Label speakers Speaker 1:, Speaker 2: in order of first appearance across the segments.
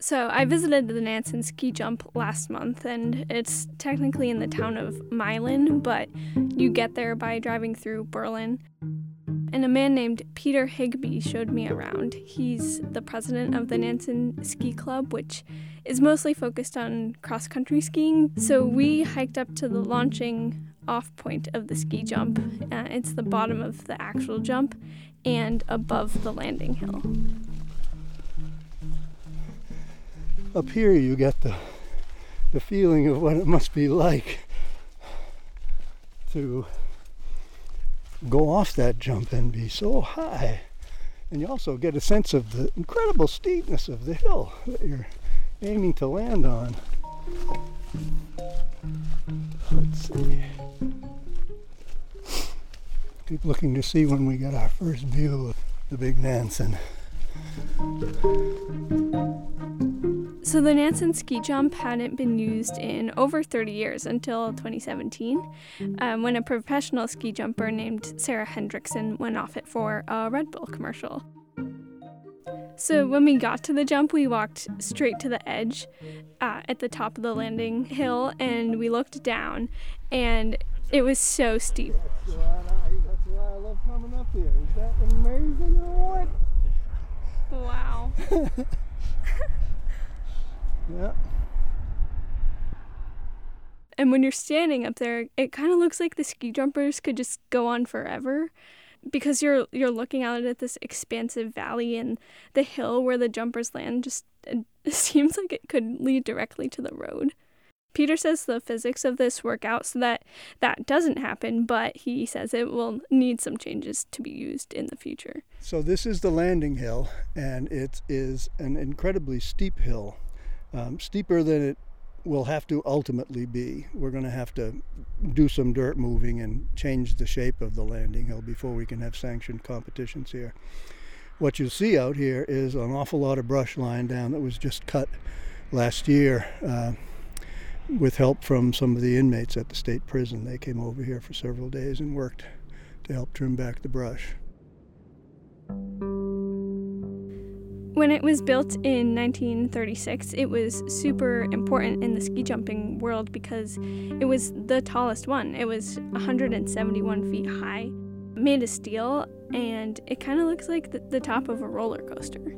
Speaker 1: So I visited the Nansen ski jump last month, and it's technically in the town of Milan, but you get there by driving through Berlin. And a man named Peter Higby showed me around. He's the president of the Nansen Ski Club, which is mostly focused on cross country skiing. So we hiked up to the launching off point of the ski jump. Uh, it's the bottom of the actual jump and above the landing hill.
Speaker 2: Up here you get the the feeling of what it must be like to go off that jump and be so high. And you also get a sense of the incredible steepness of the hill that you're aiming to land on. Let's see. Keep looking to see when we get our first view of the Big Nansen.
Speaker 1: So the Nansen ski jump hadn't been used in over 30 years until 2017, um, when a professional ski jumper named Sarah Hendrickson went off it for a Red Bull commercial. So when we got to the jump, we walked straight to the edge uh, at the top of the landing hill, and we looked down, and it was so steep.
Speaker 2: That's why, I love coming up here. Is that amazing or
Speaker 1: what? Wow.
Speaker 2: Yeah.
Speaker 1: And when you're standing up there, it kind of looks like the ski jumpers could just go on forever because you're you're looking out at this expansive valley and the hill where the jumpers land just it seems like it could lead directly to the road. Peter says the physics of this work out so that that doesn't happen, but he says it will need some changes to be used in the future.
Speaker 2: So this is the landing hill and it is an incredibly steep hill um, steeper than it will have to ultimately be. We're going to have to do some dirt moving and change the shape of the landing hill before we can have sanctioned competitions here. What you see out here is an awful lot of brush lying down that was just cut last year uh, with help from some of the inmates at the state prison. They came over here for several days and worked to help trim back the brush.
Speaker 1: When it was built in 1936, it was super important in the ski jumping world because it was the tallest one. It was 171 feet high, made of steel, and it kind of looks like the, the, top of a roller coaster.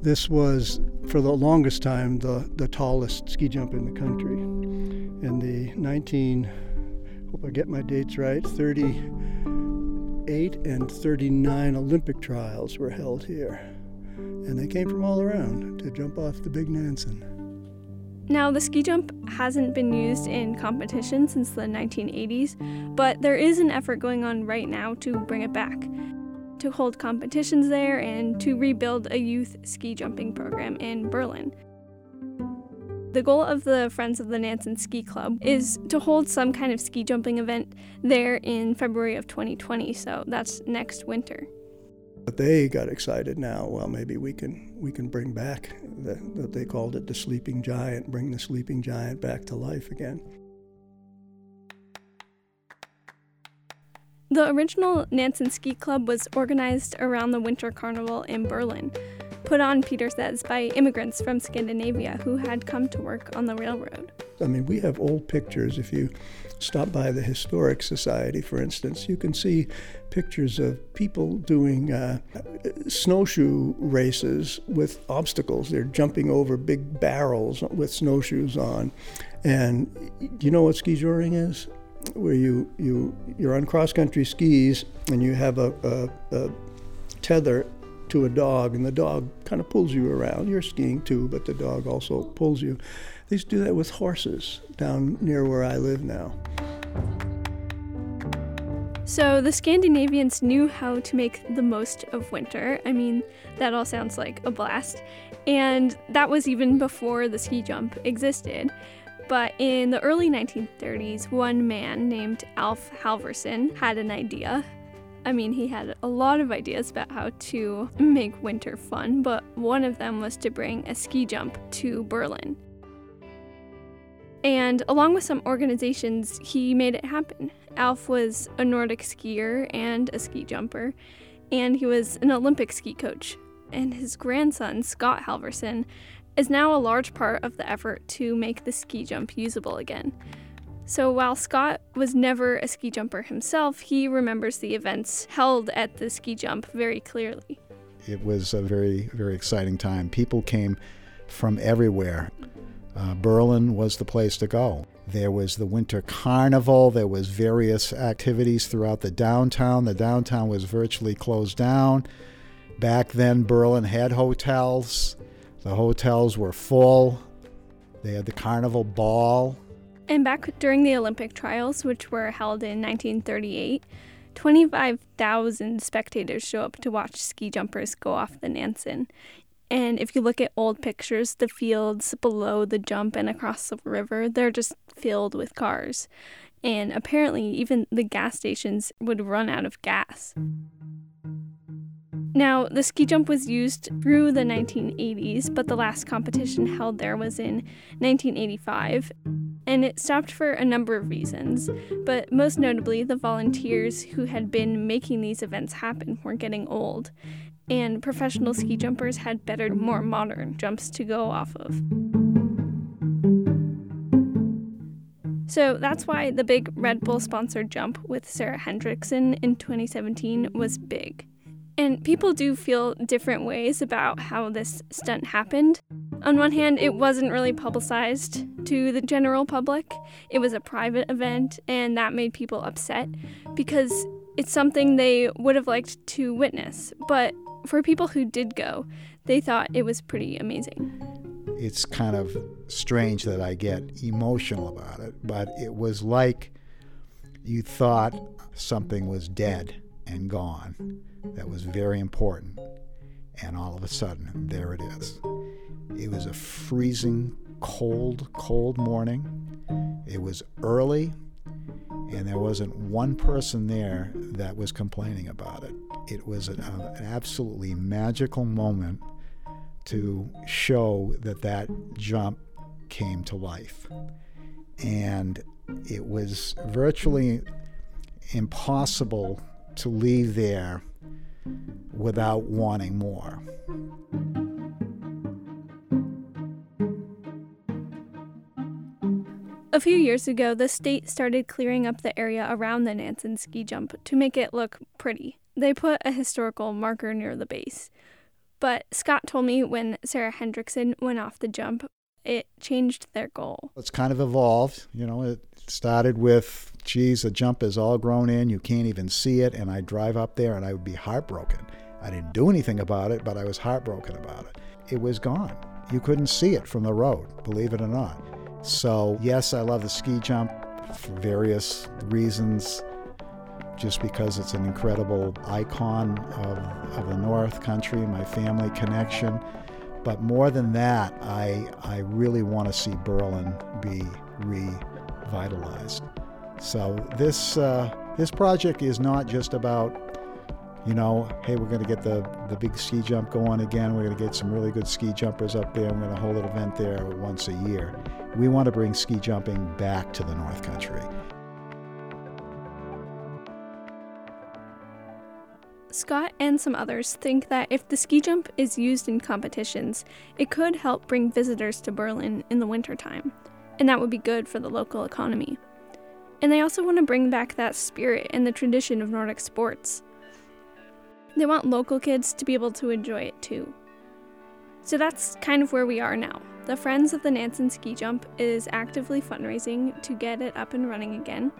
Speaker 2: This was, for the longest time, the, the tallest ski jump in the country. In the 19, hope I get my dates right, 38 and 39 Olympic trials were held here and they came from all around to jump off the Big Nansen.
Speaker 1: Now, the ski jump hasn't been used in competition since the 1980s, but there is an effort going on right now to bring it back, to hold competitions there, and to rebuild a youth ski jumping program in Berlin. The goal of the Friends of the Nansen Ski Club is to hold some kind of ski jumping event there in February of 2020, so that's next winter.
Speaker 2: But they got excited now. Well, maybe we can we can bring back the, the, they called it the sleeping giant, bring the sleeping giant back to life again.
Speaker 1: The original Nansen Ski Club was organized around the Winter Carnival in Berlin, put on, Peter says, by immigrants from Scandinavia who had come to work on the railroad.
Speaker 2: I mean, we have old pictures. If you stop by the Historic Society, for instance, you can see pictures of people doing uh, snowshoe races with obstacles. They're jumping over big barrels with snowshoes on. And do you know what ski joring is? Where you, you, you're on cross country skis and you have a, a, a tether to a dog, and the dog kind of pulls you around. You're skiing too, but the dog also pulls you. They used to do that with horses down near where I live now.
Speaker 1: So the Scandinavians knew how to make the most of winter. I mean, that all sounds like a blast. And that was even before the ski jump existed. But in the early 1930s, one man named Alf Halverson had an idea. I mean, he had a lot of ideas about how to make winter fun, but one of them was to bring a ski jump to Berlin. And along with some organizations, he made it happen. Alf was a Nordic skier and a ski jumper, and he was an Olympic ski coach. And his grandson, Scott Halverson, is now a large part of the effort to make the ski jump usable again. So while Scott was never a ski jumper himself, he remembers the events held at the ski jump very clearly.
Speaker 3: It was a very, very exciting time. People came from everywhere. Uh, Berlin was the place to go. There was the winter carnival. There was various activities throughout the downtown. The downtown was virtually closed down. Back then, Berlin had hotels. The hotels were full. They had the carnival ball.
Speaker 1: And back during the Olympic trials, which were held in 1938, 25,000 spectators show up to watch ski jumpers go off the Nansen. And if you look at old pictures, the fields below the jump and across the river, they're just filled with cars. And apparently, even the gas stations would run out of gas. Now, the ski jump was used through the 1980s, but the last competition held there was in 1985. And it stopped for a number of reasons, but most notably, the volunteers who had been making these events happen were getting old, and professional ski jumpers had better, more modern jumps to go off of. So that's why the big Red Bull sponsored jump with Sarah Hendrickson in 2017 was big. And people do feel different ways about how this stunt happened. On one hand, it wasn't really publicized to the general public, it was a private event, and that made people upset because it's something they would have liked to witness. But for people who did go, they thought it was pretty amazing.
Speaker 3: It's kind of strange that I get emotional about it, but it was like you thought something was dead and gone that was very important, and all of a sudden, there it is. It was a freezing, cold, cold morning. It was early, and there wasn't one person there that was complaining about it. It was an, uh, an absolutely magical moment to show that that jump came to life. And it was virtually impossible to leave there without wanting more.
Speaker 1: A few mm. years ago, the state started clearing up the area around the Nansen ski jump to make it look pretty. They put a historical marker near the base. But Scott told me when Sarah Hendrickson went off the jump, it changed their goal.
Speaker 3: It's kind of evolved. You know, it started with, geez, the jump is all grown in, you can't even see it, and I drive up there and I would be heartbroken. I didn't do anything about it, but I was heartbroken about it. It was gone. You couldn't see it from the road, believe it or not. So, yes, I love the ski jump for various reasons, just because it's an incredible icon of, of the North Country, my family connection. But more than that, I, I really want to see Berlin be revitalized. So this, uh, this project is not just about you know, hey, we're going to get the, the big ski jump going again. We're going to get some really good ski jumpers up there. We're going to hold an event there once a year. We want to bring ski jumping back to the North Country.
Speaker 1: Scott and some others think that if the ski jump is used in competitions, it could help bring visitors to Berlin in the wintertime, and that would be good for the local economy. And they also want to bring back that spirit and the tradition of Nordic sports. They want local kids to be able to enjoy it too. So that's kind of where we are now. The Friends of the Nansen Ski Jump is actively fundraising to get it up and running again.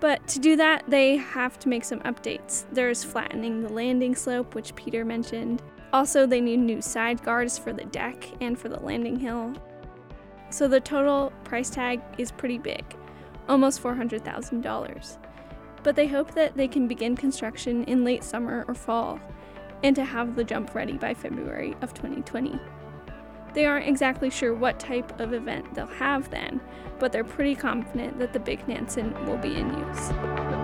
Speaker 1: But to do that, they have to make some updates. There's flattening the landing slope, which Peter mentioned. Also, they need new side guards for the deck and for the landing hill. So the total price tag is pretty big, almost $400,000. But they hope that they can begin construction in late summer or fall and to have the jump ready by February of 2020. They aren't exactly sure what type of event they'll have then, but they're pretty confident that the Big Nansen will be in use.